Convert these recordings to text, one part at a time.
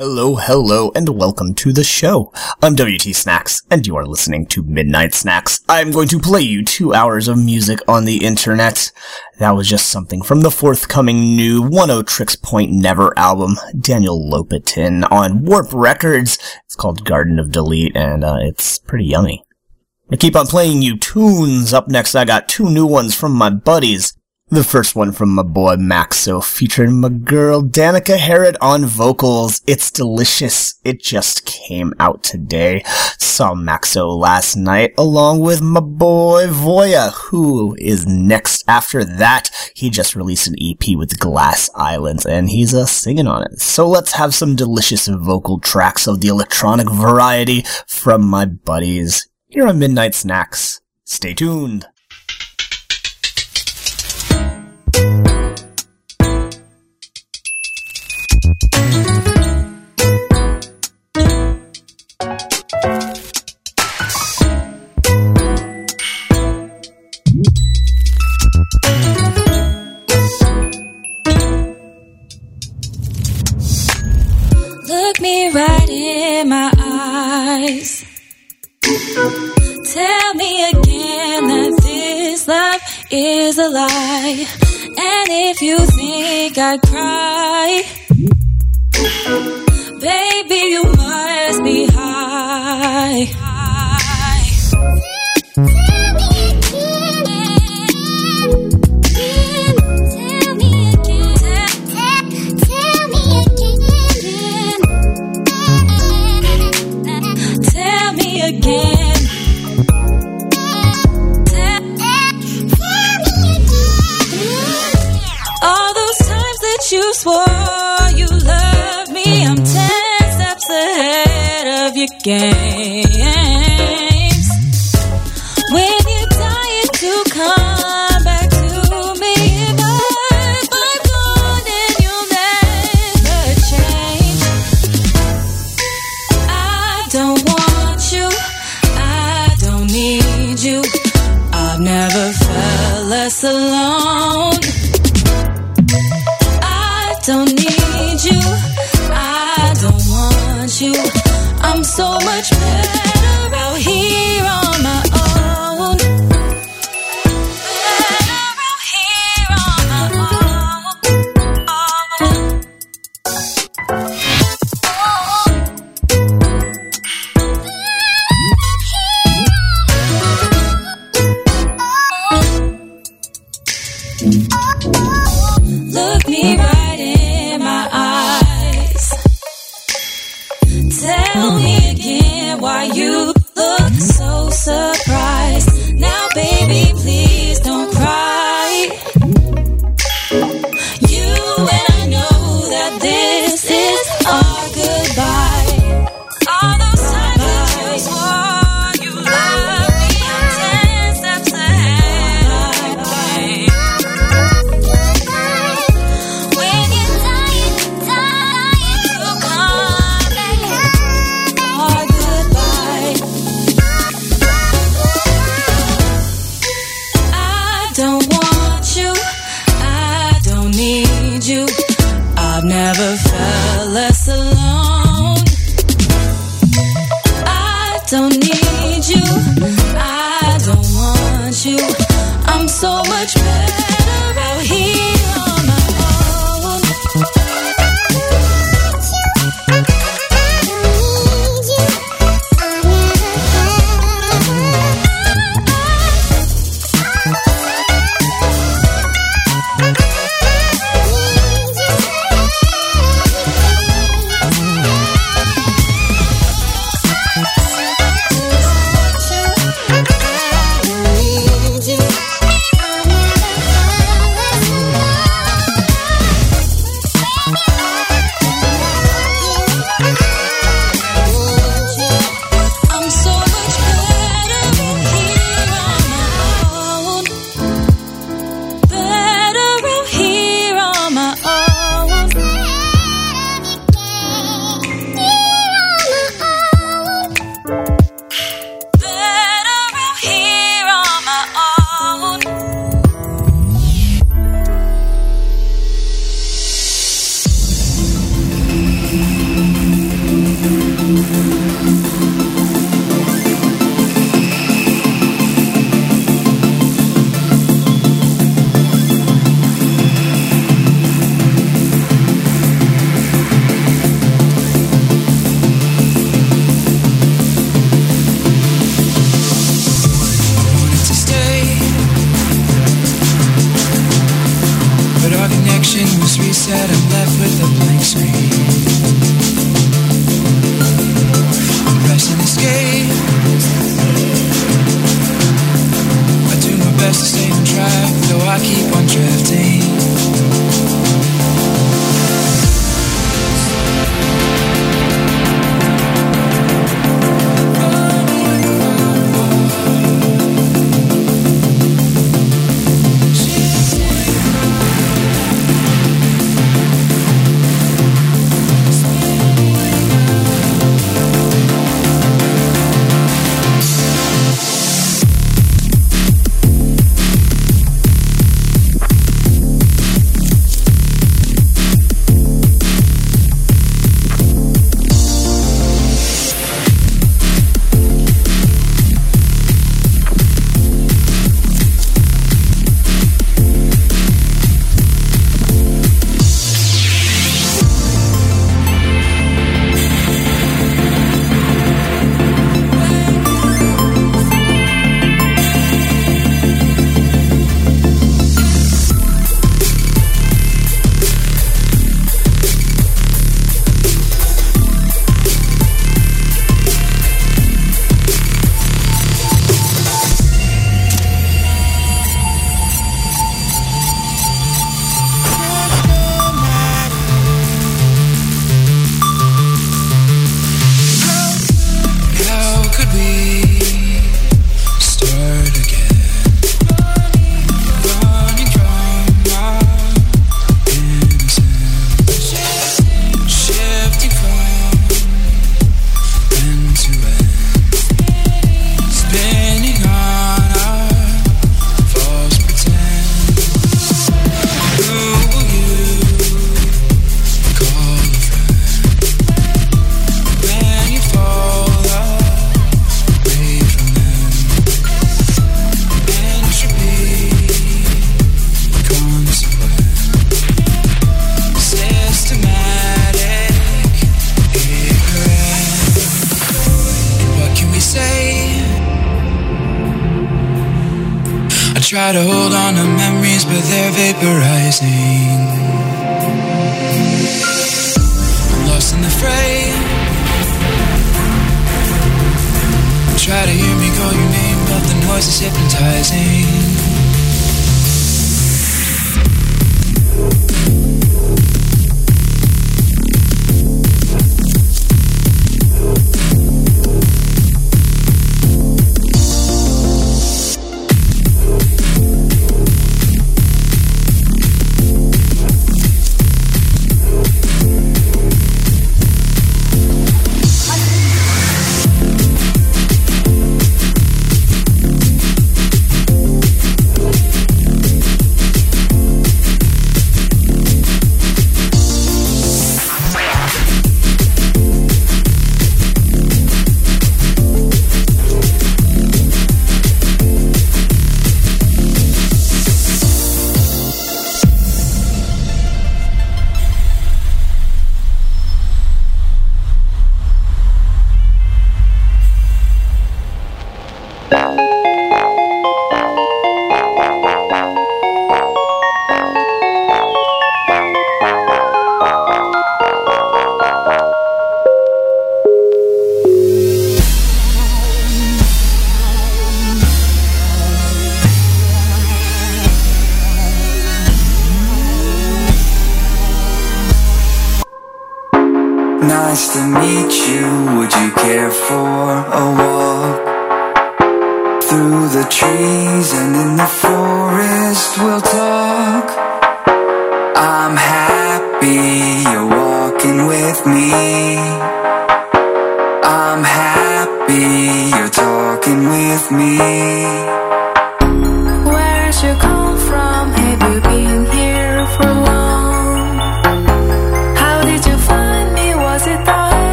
Hello, hello, and welcome to the show. I'm WT Snacks, and you are listening to Midnight Snacks. I'm going to play you two hours of music on the internet. That was just something from the forthcoming new Oneohtrix Point Never album, Daniel Lopatin on Warp Records. It's called Garden of Delete, and uh, it's pretty yummy. I keep on playing you tunes. Up next, I got two new ones from my buddies. The first one from my boy Maxo featuring my girl Danica Harrod on vocals. It's delicious. It just came out today. Saw Maxo last night along with my boy Voya, who is next after that. He just released an EP with Glass Islands and he's uh, singing on it. So let's have some delicious vocal tracks of the electronic variety from my buddies. Here on Midnight Snacks. Stay tuned. Is a lie. And if you think I cry, baby, you must be high. Tell me again. Tell me again. Tell me again. Tell me again. You swore you loved me, I'm ten steps ahead of your games. When you're dying to come back to me, but I'm gone and you'll never change. I don't want you. I don't need you. I've never felt less alone. So much better try to hold on to memories, but they're vaporizing. I'm lost in the fray. Try to hear me call your name, but the noise is hypnotizing.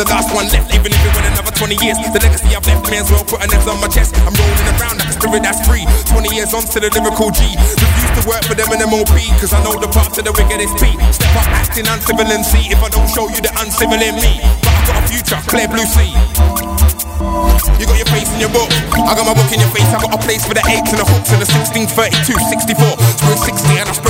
The last one left. Even if it went another 20 years, the legacy I've left may as well put an X on my chest. I'm rolling around a spirit that's free. 20 years on, to the lyrical G. Refuse to work for them in MOP, cause I know the path to the wicked is P. Step up acting uncivil and see if I don't show you the uncivil in me. But I got a future, clear blue sea. You got your face in your book. I got my book in your face. I got a place for the eights and the hooks and the 16, 32, 64. Spray 60 and I spray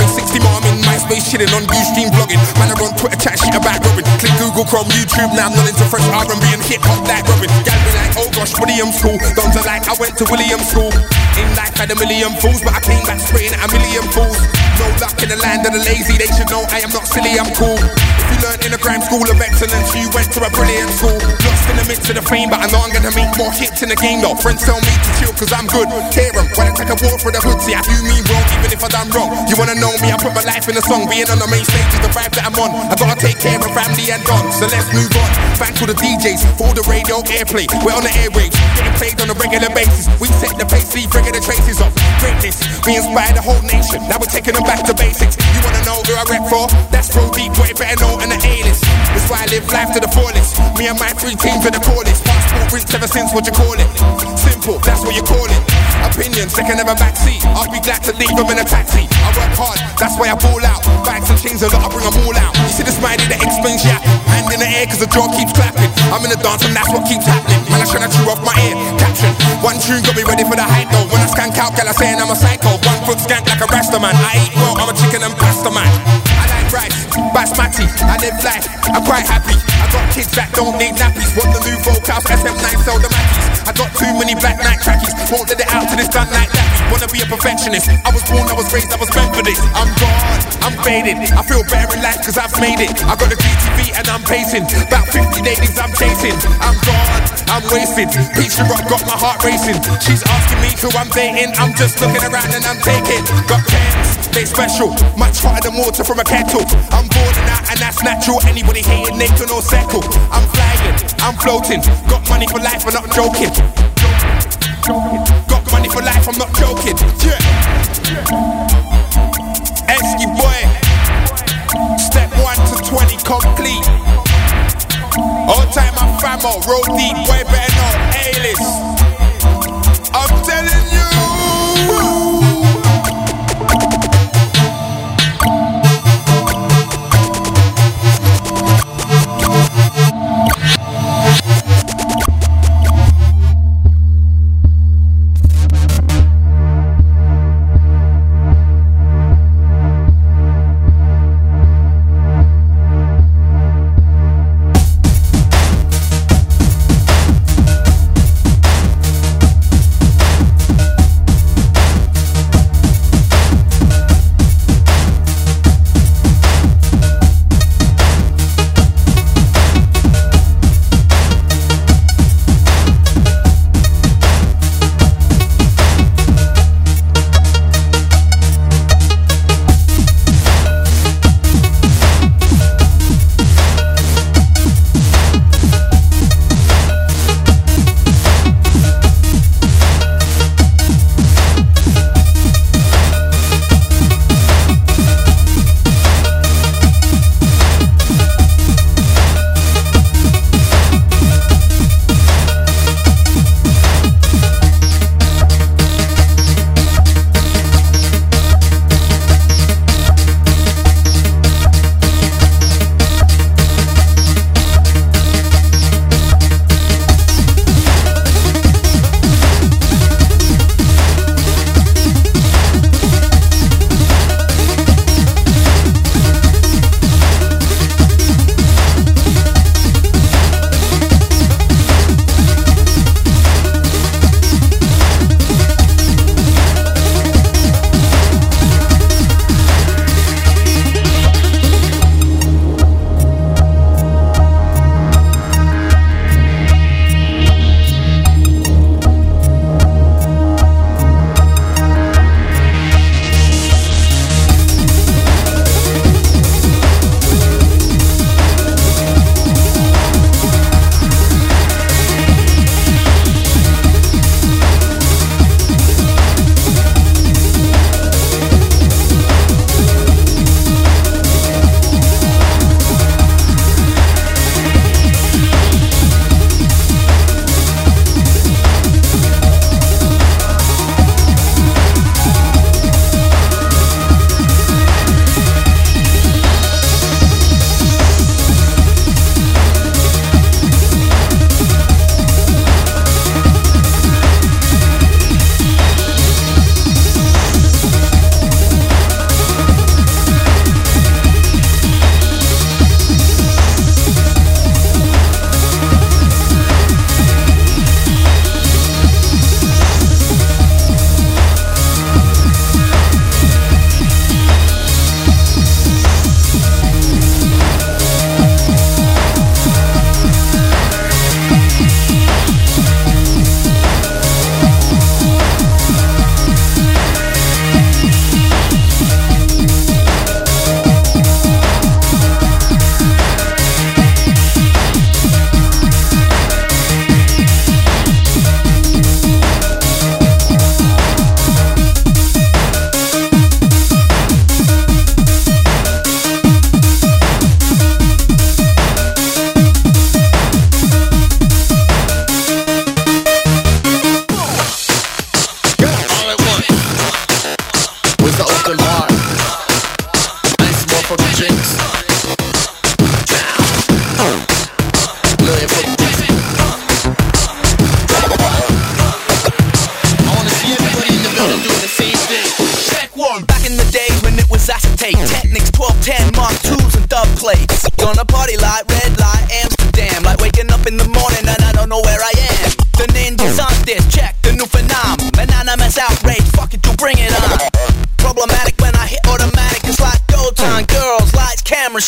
60 more. MySpace chilling on Ustream blogging. Man, I run Twitter chat shit about Robin. Click Google Chrome, YouTube. Now I'm not into fresh R&B and hip hop like Robin. Gal be like, oh gosh, William school. Are like, I went to William school. In life had a million fools, but I came back spraying at a million fools. No luck in the land of the lazy. They should know I am not silly. I'm cool. If you learned in a crime school of excellence, you went to a brilliant school. Lost in the midst of the fame, but I know I'm gonna make more hits in the game though. Friends tell me to chill cause I'm good. Hear them when I take a walk through the hood. See, I do me wrong even if I done wrong. You wanna know me? I put my life in a song. Being on the main stage is the vibe that I'm on. I gotta take care of family and dons. So let's move on. Thanks to the DJs for all the radio airplay. We're on the airwaves, on a regular basis. We set the pace, leave regular traces of greatness. We inspire the whole nation. Now we're taking them back to basics. You wanna know who I rep for? That's Roll Deep, boy, better know in the A-list. That's why I live life to the fullest. Me and my three teams are the coolest. Passport rinse ever since, what you call it? Simple, that's what you call it. Opinions, they can never backseat. I'll be glad to leave them in a taxi. I work hard, that's why I ball out. Bags and chains a lot, I bring them all out. You see the smiley that explains yapping. Hand in the air cause the jaw keeps clapping. I'm in the dance and that's what keeps happening. Man, I tryna chew off my ear. Caption, one tune got me ready for the hype though. When I skank out, girl, I saying I'm a psycho. One foot skank like a rasta man. I eat well, I'm a chicken and pasta man. I like rice, basmati, I live life, I'm quite happy. I got kids that don't need nappies. Want the new vocals, SM9 sell the Mackies. I got too many black night trackies. Won't let it out to this done like that. Wanna be a perfectionist. I was born, I was raised, I was meant for this. I'm gone, I'm faded. I feel better in life cause I've made it. I got a GTV and I'm pacing. About 50 ladies I'm chasing. I'm gone, I'm wasted. Peach and Rock got my heart racing. She's asking me who I'm dating. I'm just looking around and I'm taking. Got pens, they special. Much hotter than water from a kettle. I'm boarding out and that's natural. Anybody hating, they can all settle. I'm flying, I'm floating. Got money for life, I'm not joking. Got money for life, I'm not joking. Yeah. Eskiboy. Step 1 to 20 complete. All time my famo, roll deep, boy better know. A-list. I'm telling you.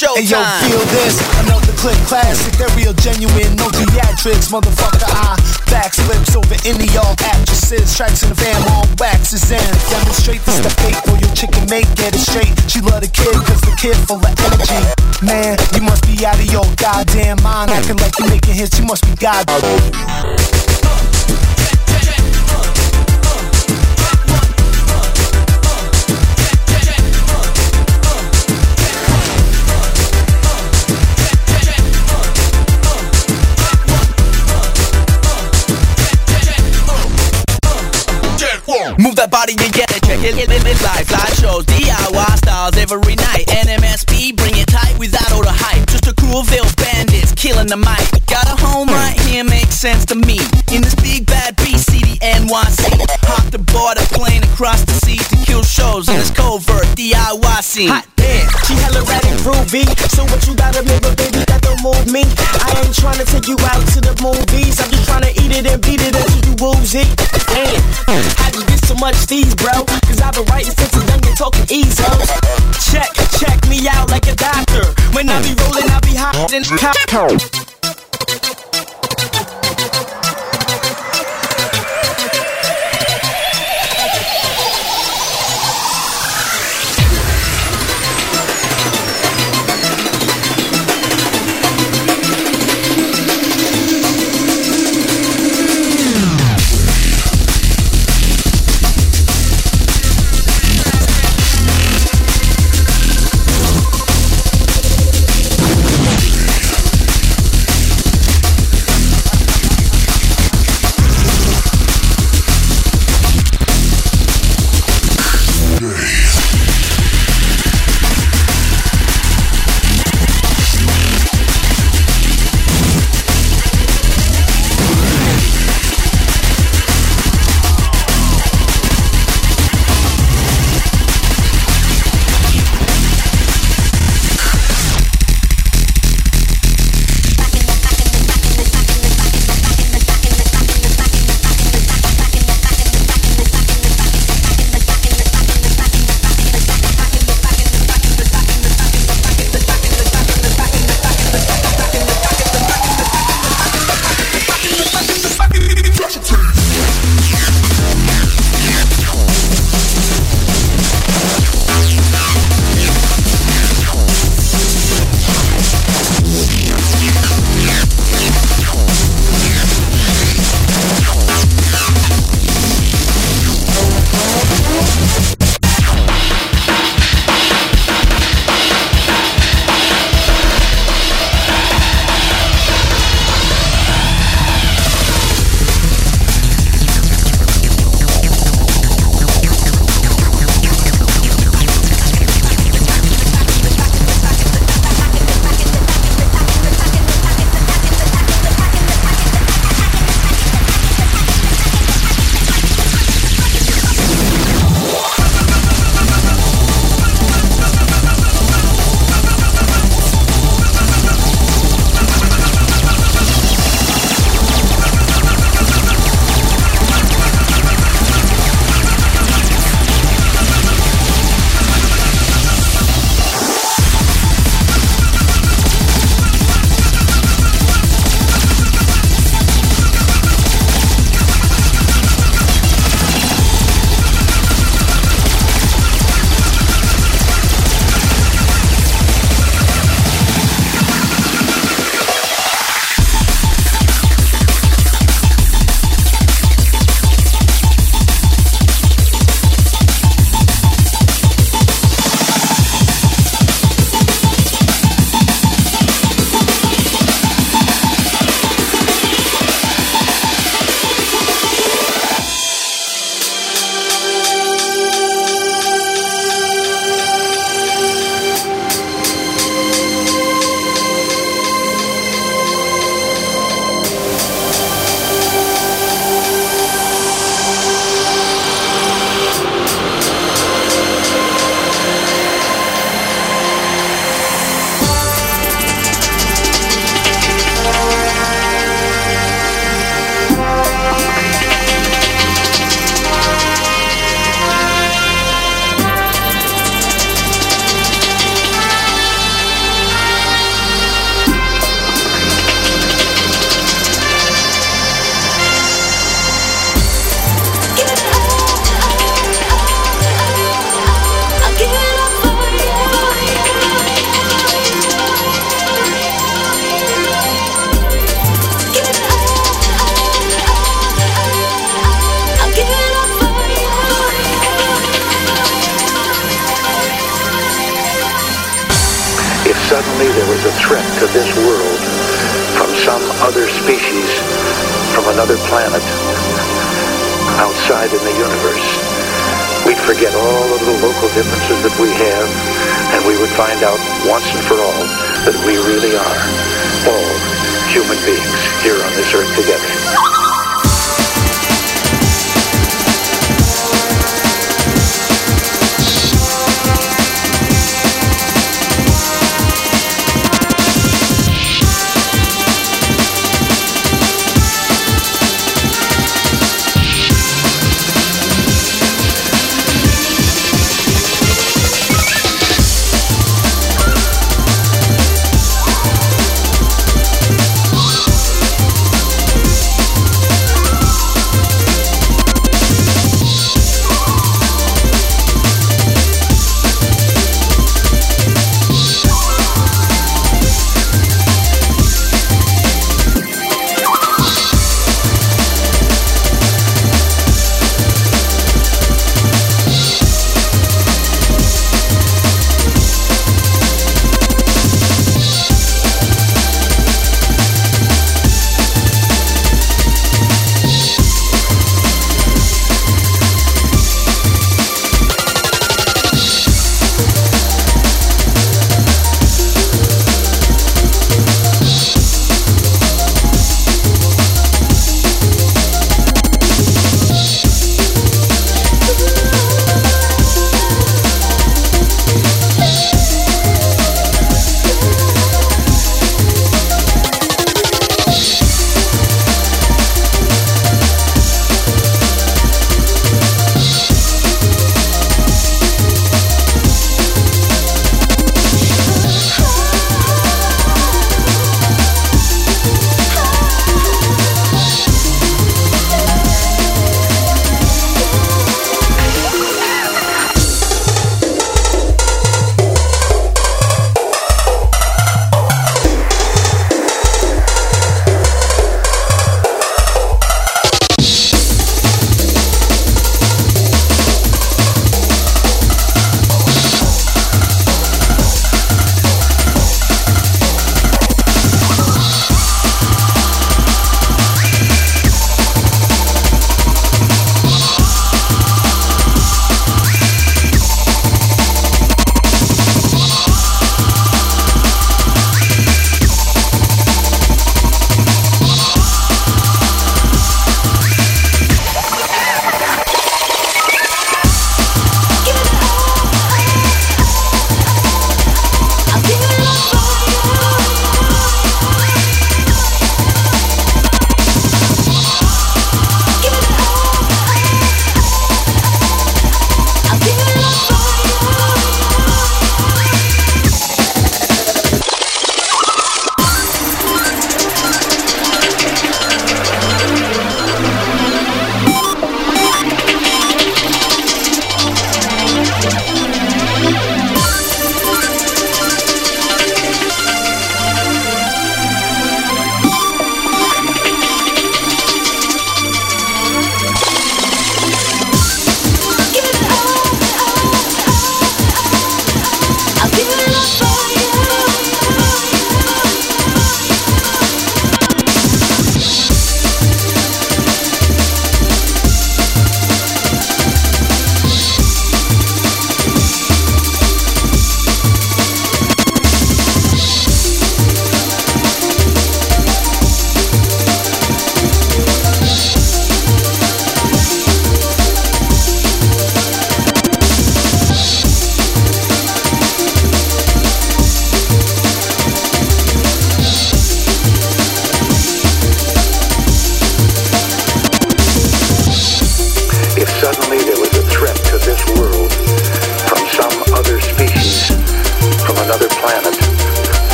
Showtime. Hey yo, feel this, another clip classic, they're real genuine, no theatrics, motherfucker. I back slips over any y'all actresses, tracks in the van, all wax is in. Demonstrate this the fake for your chicken make, get it straight. She love the kid, cause the kid full of energy. Man, you must be out of your goddamn mind, acting like you making hits, you must be god. The mic. Got a home hmm. right here, makes sense to me. In this big bad beast, CDNYC. Hop the border, plane across the sea to kill shows in this covert DIY scene. Hot damn, she hella rad groovy. So what you got to remember, baby, that don't move me. I ain't tryna take you out be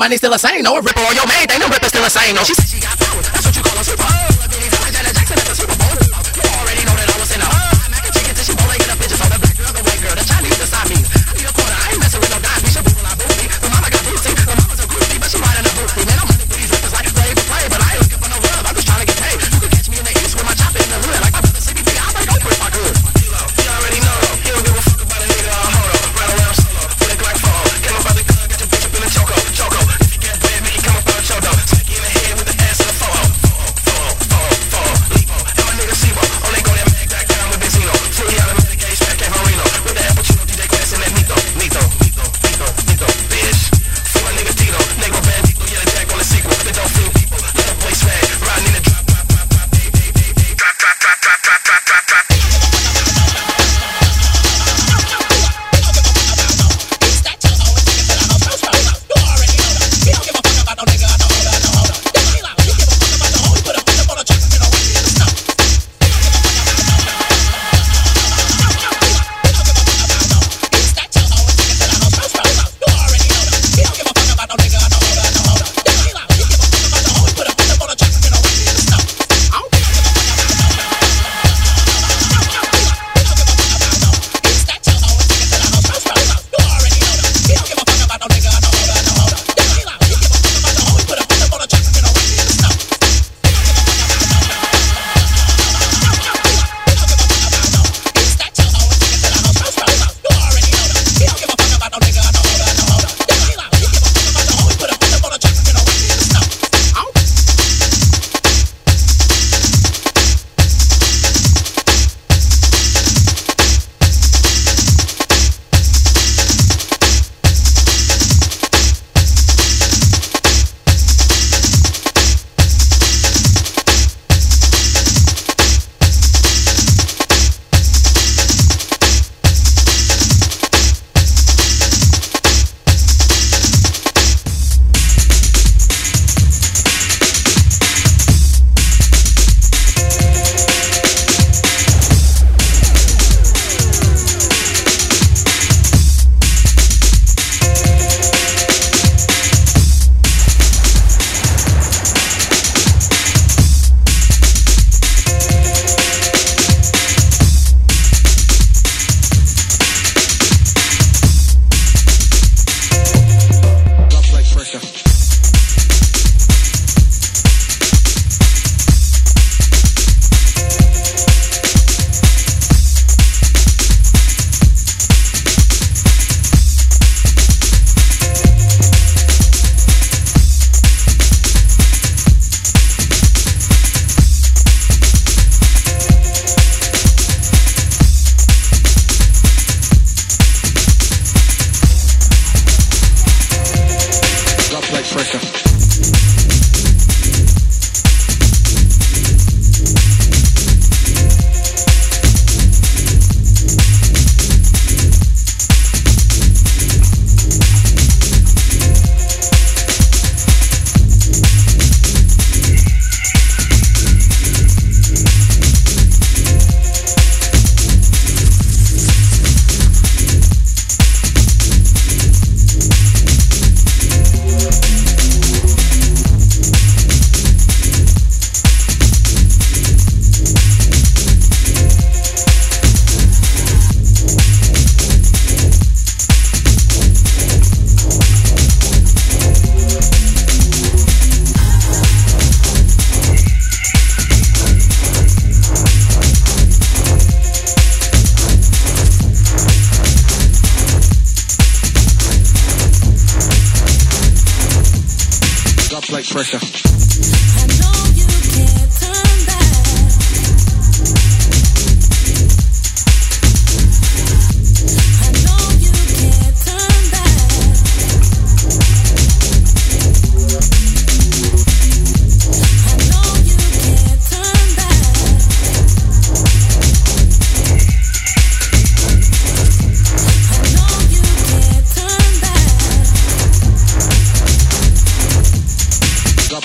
money still the same. No, a ripper on your main thing. No ripper still the same. No, she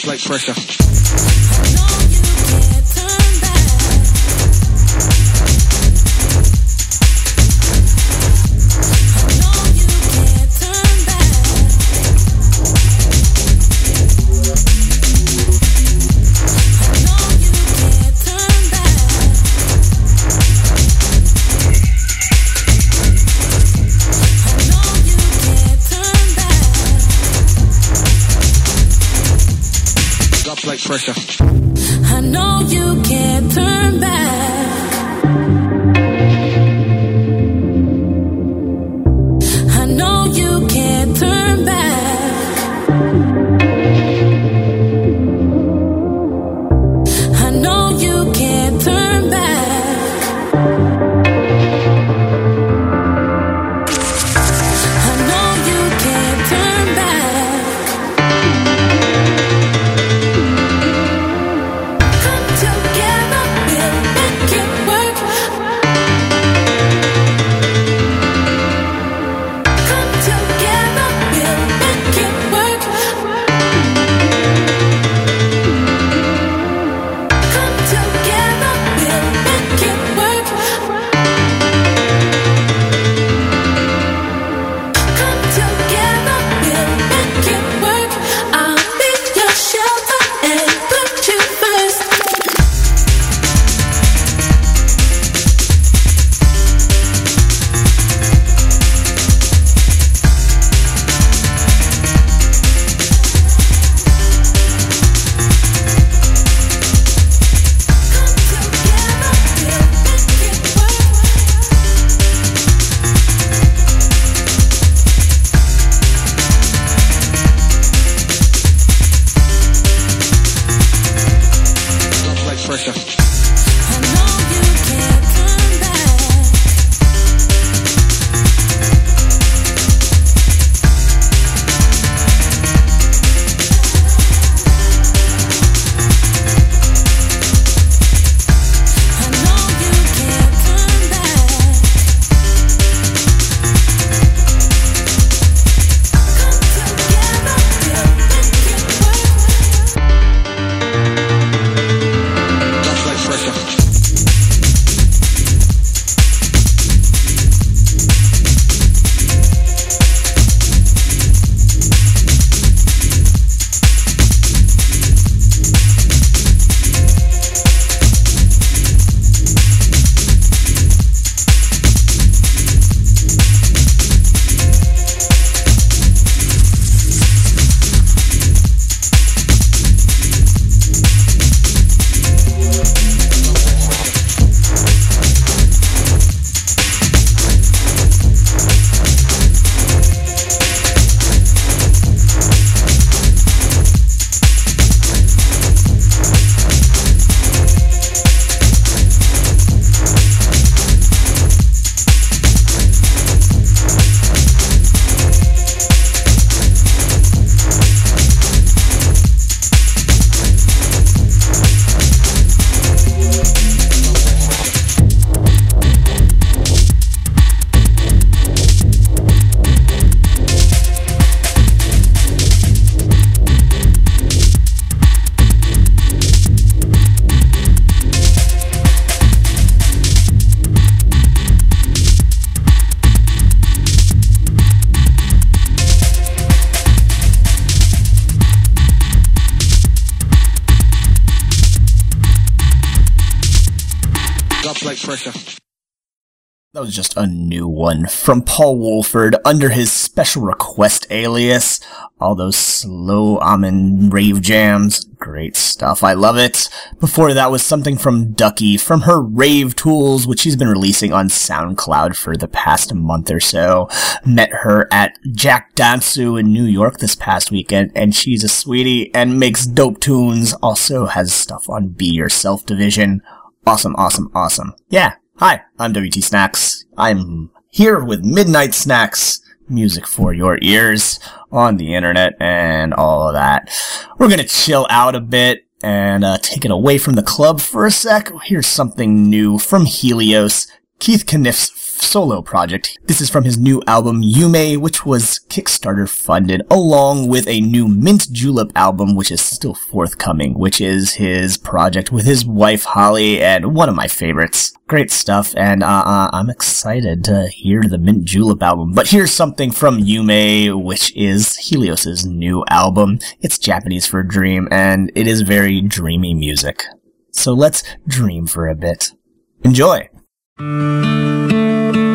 like pressure. Pressure. I know you pressure. That was just a new one from Paul Woolford under his special request alias. All those slow almond rave jams. Great stuff. I love it. Before that was something from Ducky from her Rave Tools, which she's been releasing on SoundCloud for the past month or so. Met her at Jack Dansu in New York this past weekend, and she's a sweetie and makes dope tunes. Also has stuff on Be Yourself Division. Awesome, awesome, awesome. Yeah. Hi, I'm WT Snacks. I'm here with Midnight Snacks, music for your ears on the internet and all of that. We're gonna chill out a bit and uh, take it away from the club for a sec. Here's something new from Helios, Keith Kenniff's solo project. This is from his new album Yume, which was Kickstarter funded, along with a new Mint Julep album, which is still forthcoming, which is his project with his wife Holly, and one of my favorites. Great stuff, and uh, uh, I'm excited to hear the Mint Julep album. But here's something from Yume, which is Helios's new album. It's Japanese for dream, and it is very dreamy music. So let's dream for a bit. Enjoy! Thank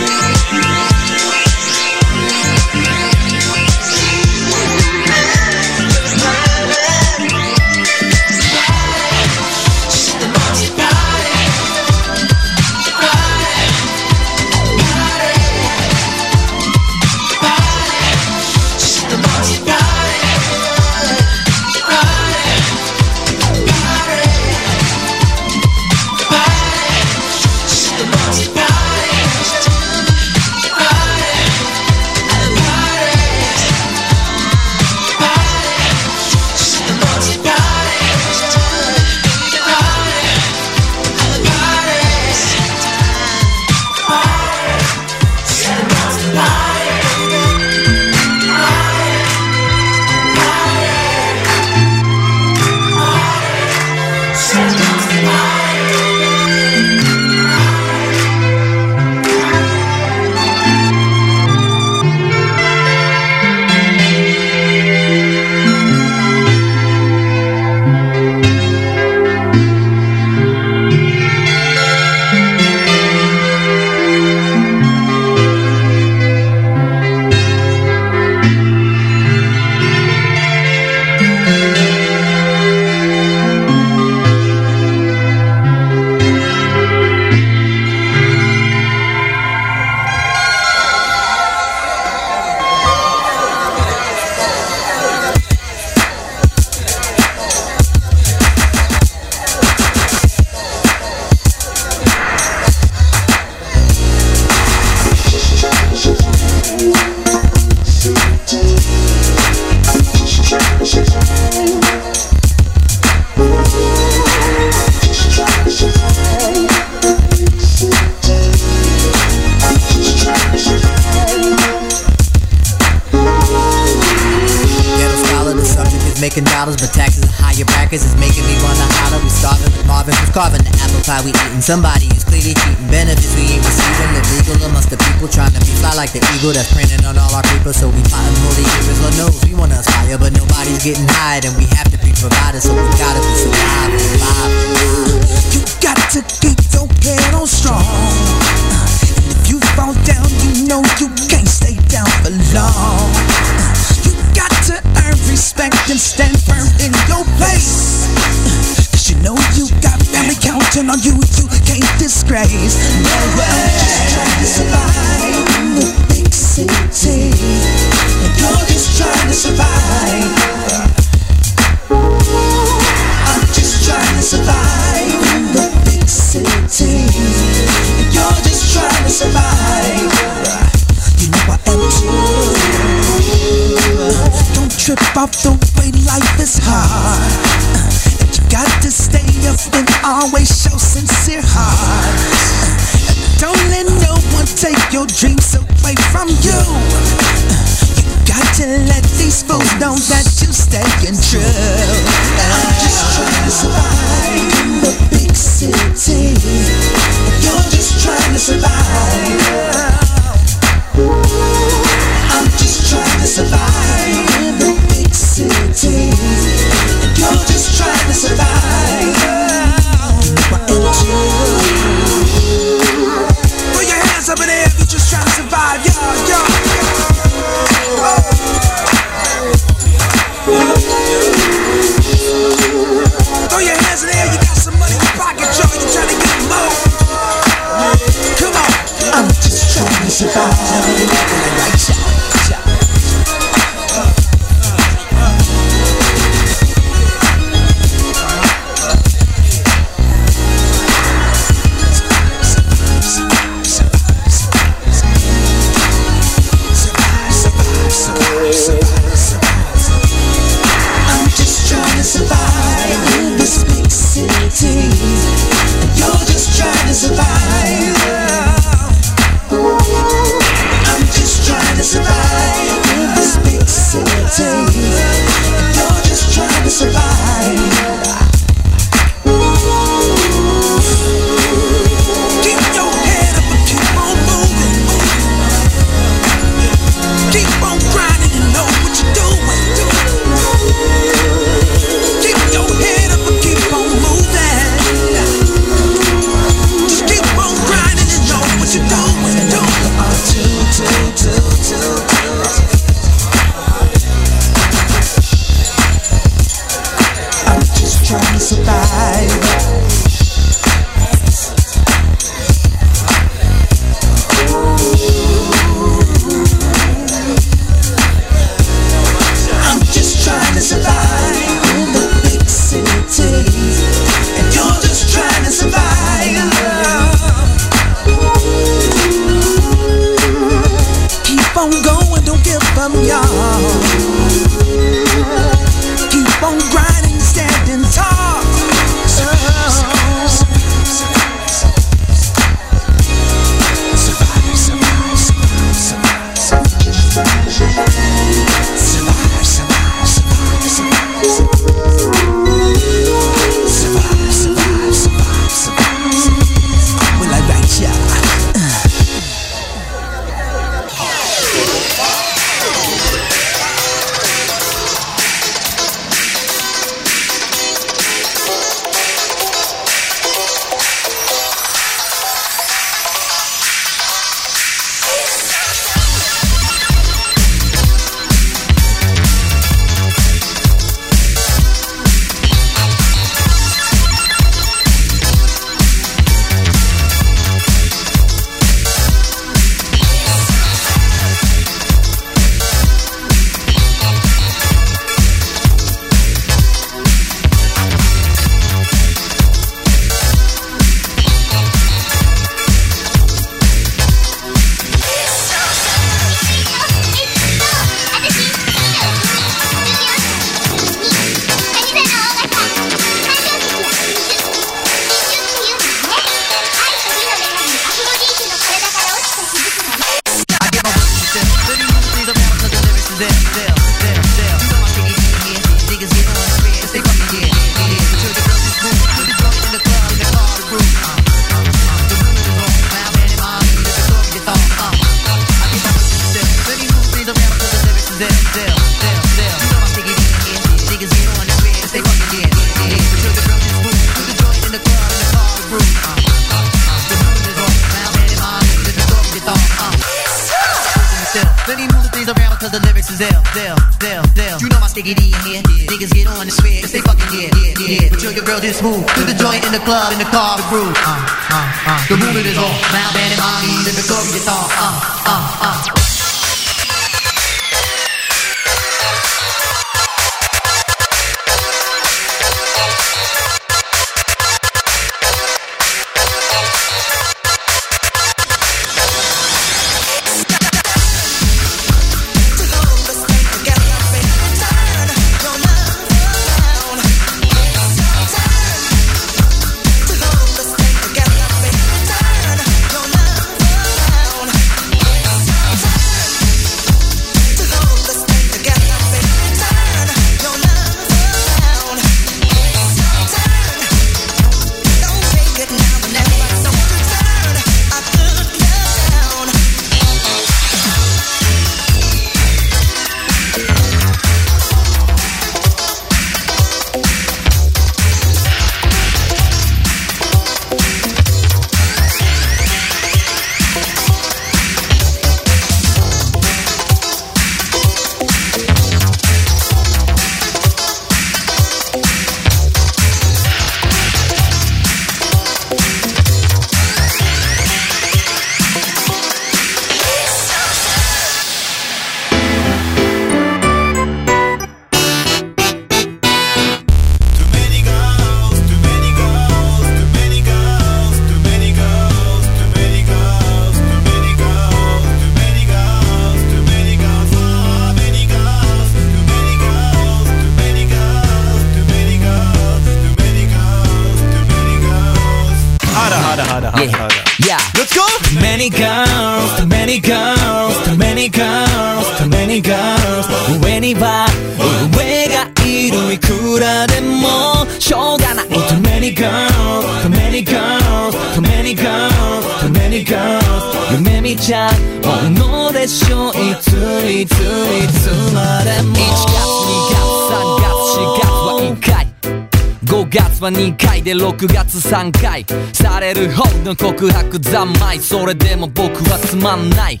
の告白三昧それでも僕はつまんない。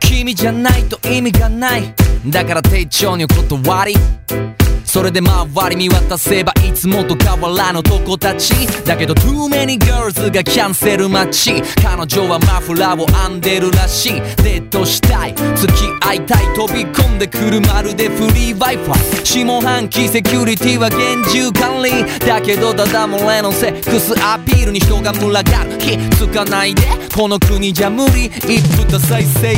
君じゃないと意味がない。だから丁重にお断り。それで周り見渡せばいつもと変わらぬ男たち。だけど Too many girls がキャンセル待ち。彼女はマフラーを編んでるらしい。デートしたい。付き合いたい飛び込んでくるまるでフリー Wi-Fi 下半期セキュリティは厳重管理。だけどただ漏れのセックスアピールに人が群がる。火つかないで。この国じゃ無理。一夫多妻制。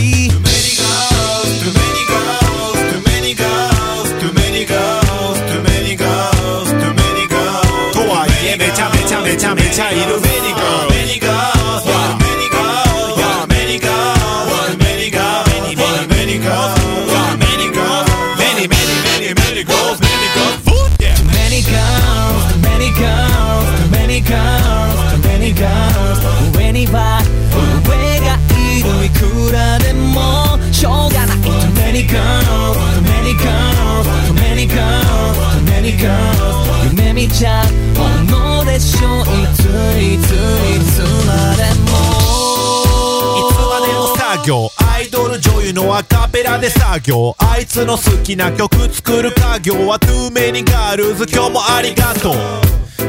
ペラで作業。あいつの好きな曲作る家業は Too many girls 今日もありがとう。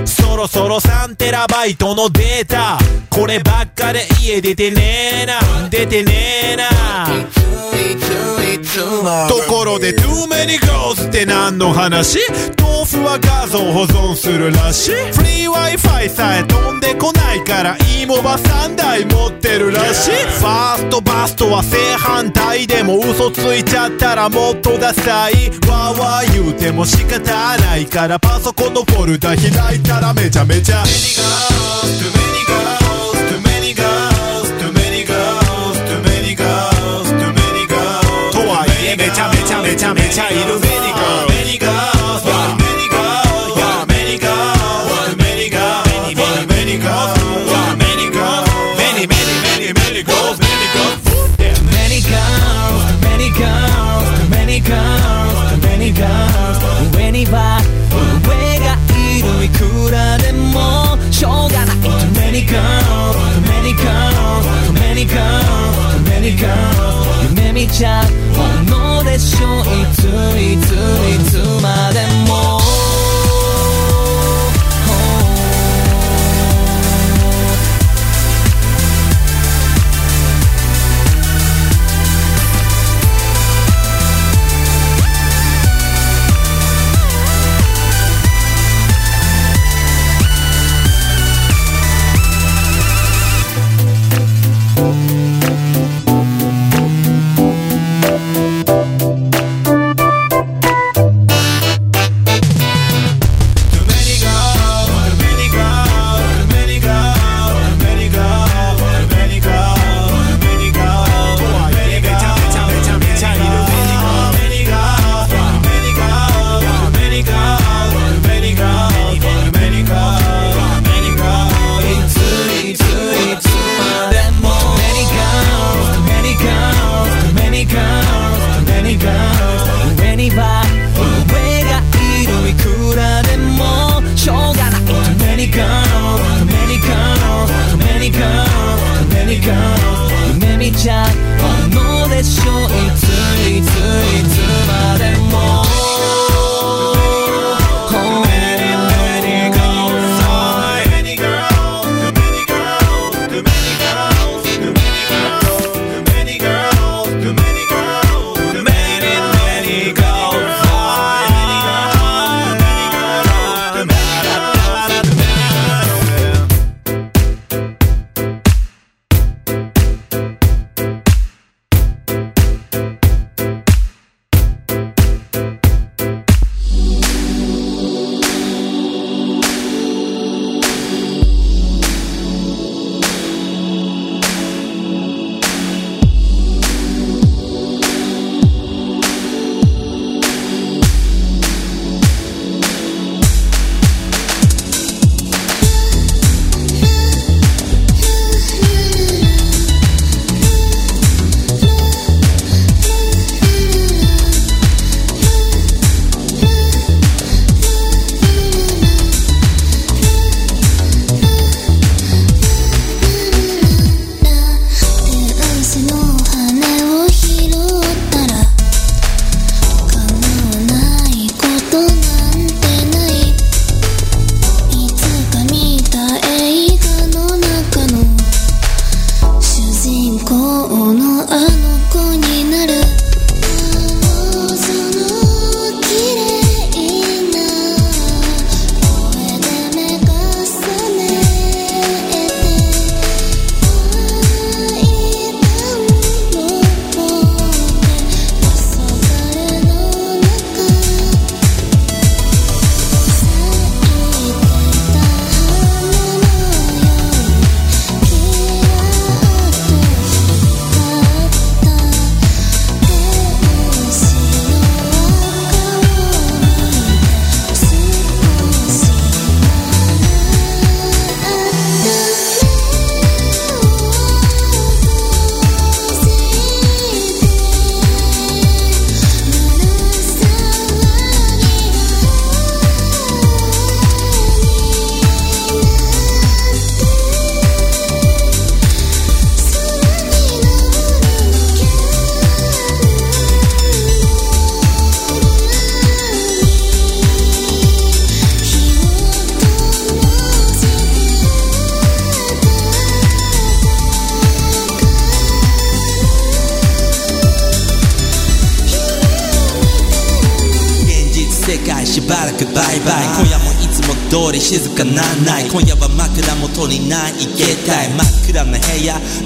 そろそろ3テラバイトのデータ。こればっかで家出てねえな。出てねえな。ところで Too many girls って何の話？豆腐は画像保存するらしい。フリー Wi-Fi さえ飛んでこないからイモバ3台持ってるらしい。ファーストバストは正反対でも嘘ついちゃったらもっとダサい。わーわー言うても仕方ないからパソコンのフォルダ開いたらめちゃめちゃ Too many girls, too many girls, too many girls, too many girls, too many girls とはいえめちゃめちゃめちゃめちゃいる Many girls, many girls,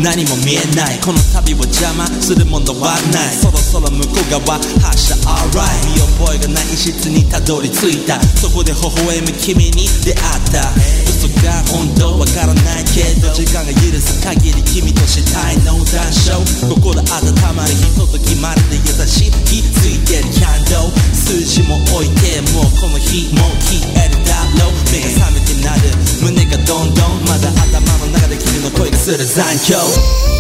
何も見えない。この旅を邪魔するものはない。そろそろ向こう側発車。Alright. 見覚えがない室にたどり着いた。そこで微笑む君に出会った。嘘が本当わからないけど。時間が許す限り君としたいの談笑心温まるひとときまるで優しい火ついてるキャンド。ル数字も置いてもうこの日も消えるだろう。目が覚めてなる。胸がどんどん。まだ頭の中で君の声がする。残響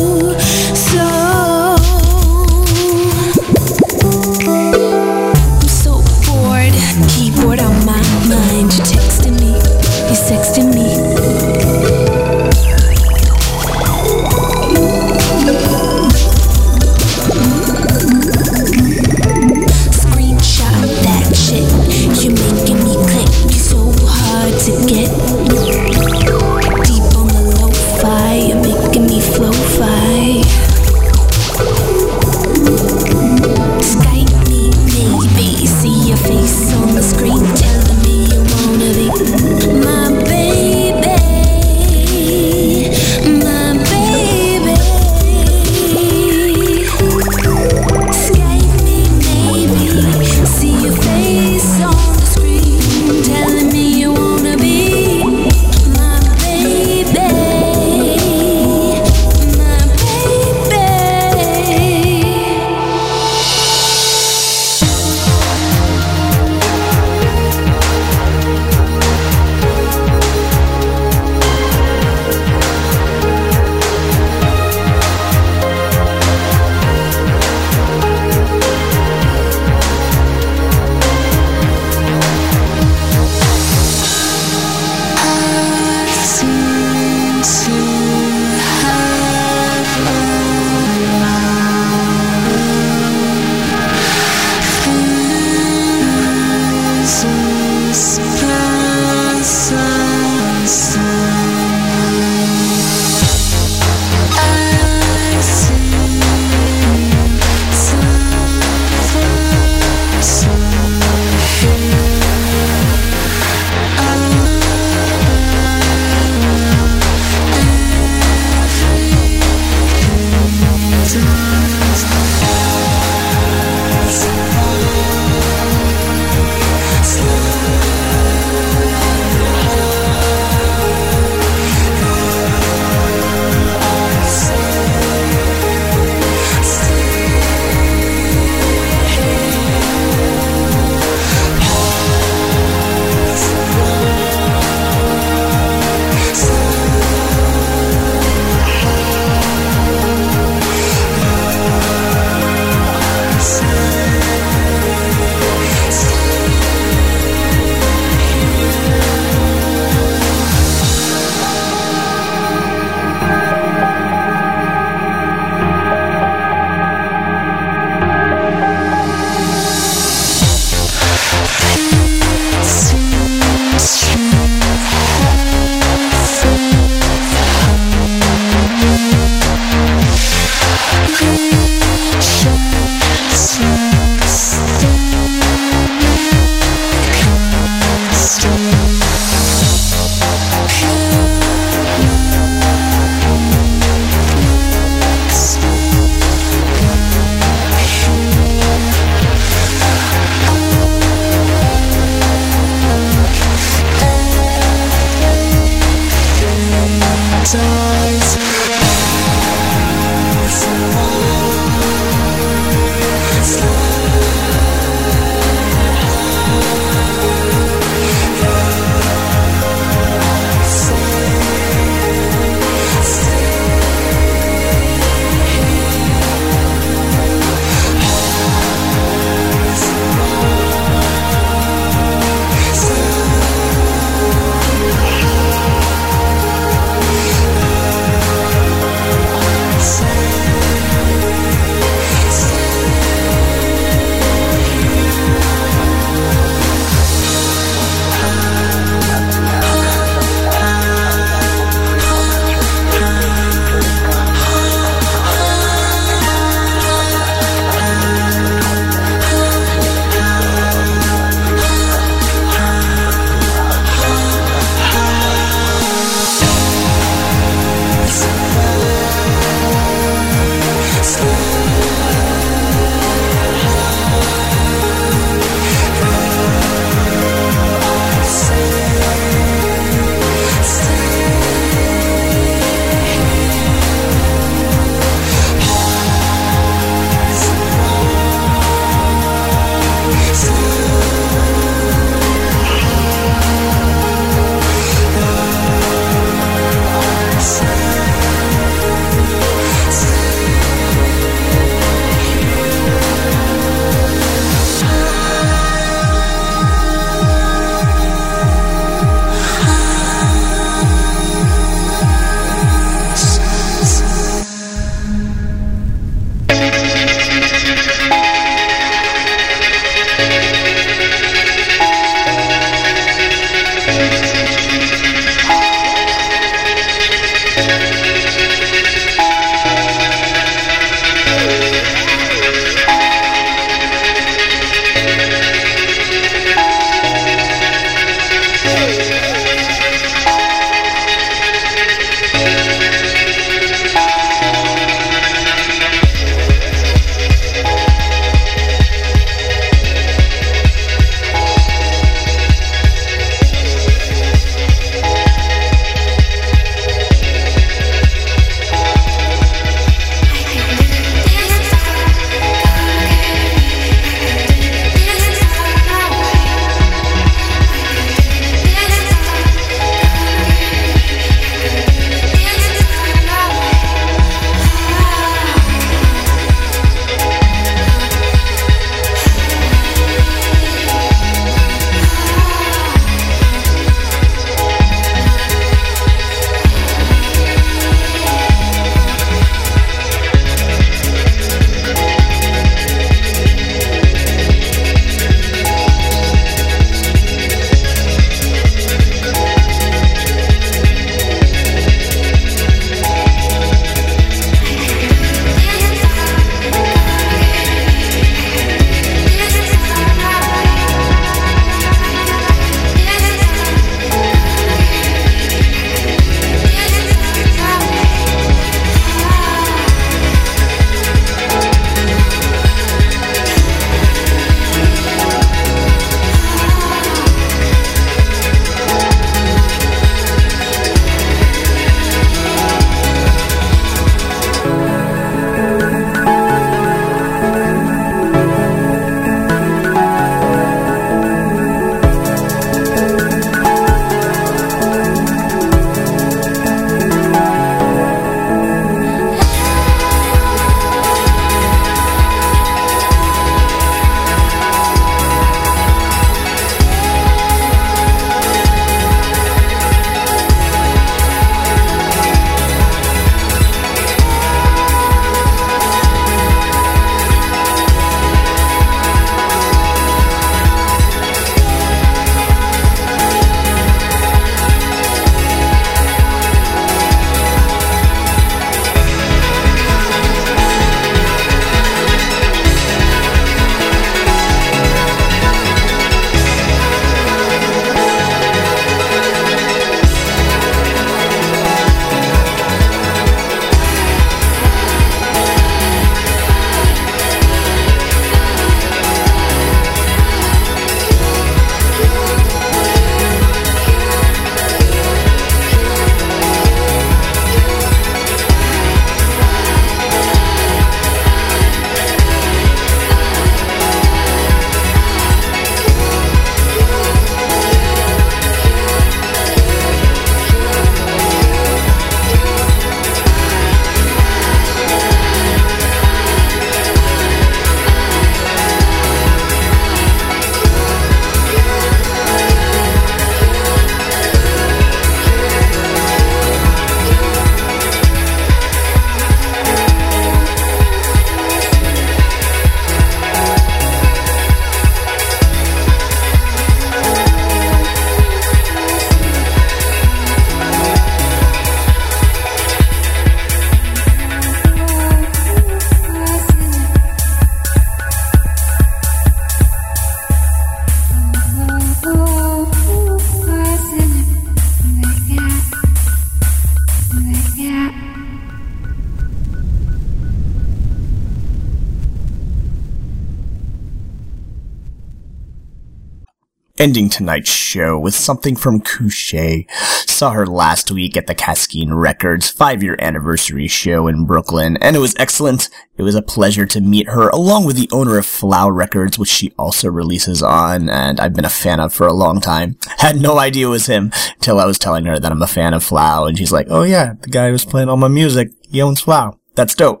tonight's show with something from Cuushe. Saw her last week at the Cascine Records five year anniversary show in Brooklyn, and it was excellent. It was a pleasure to meet her, along with the owner of Flau Records, which she also releases on, and I've been a fan of for a long time. Had no idea it was him till I was telling her that I'm a fan of Flau, and she's like, oh yeah, the guy who's playing all my music, he owns Flau. That's dope.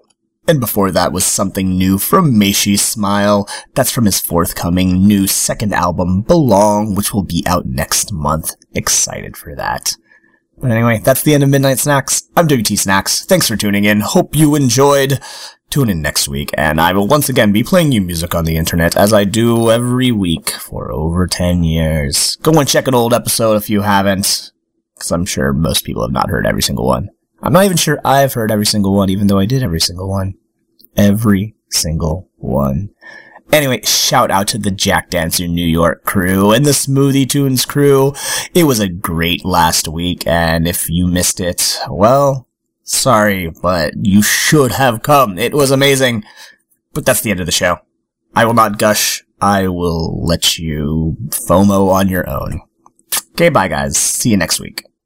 And before that was something new from Meishi Smile. That's from his forthcoming new second album, Belong, which will be out next month. Excited for that. But anyway, that's the end of Midnight Snacks. I'm WT Snacks. Thanks for tuning in. Hope you enjoyed. Tune in next week, and I will once again be playing you music on the internet as I do every week for over 10 years. Go and check an old episode if you haven't, because I'm sure most people have not heard every single one. I'm not even sure I've heard every single one, even though I did every single one. Every single one. Anyway, shout out to the Jack Dancer New York crew and the Smoothie Tunes crew. It was a great last week, and if you missed it, well, sorry, but you should have come. It was amazing. But that's the end of the show. I will not gush. I will let you FOMO on your own. Okay, bye guys. See you next week.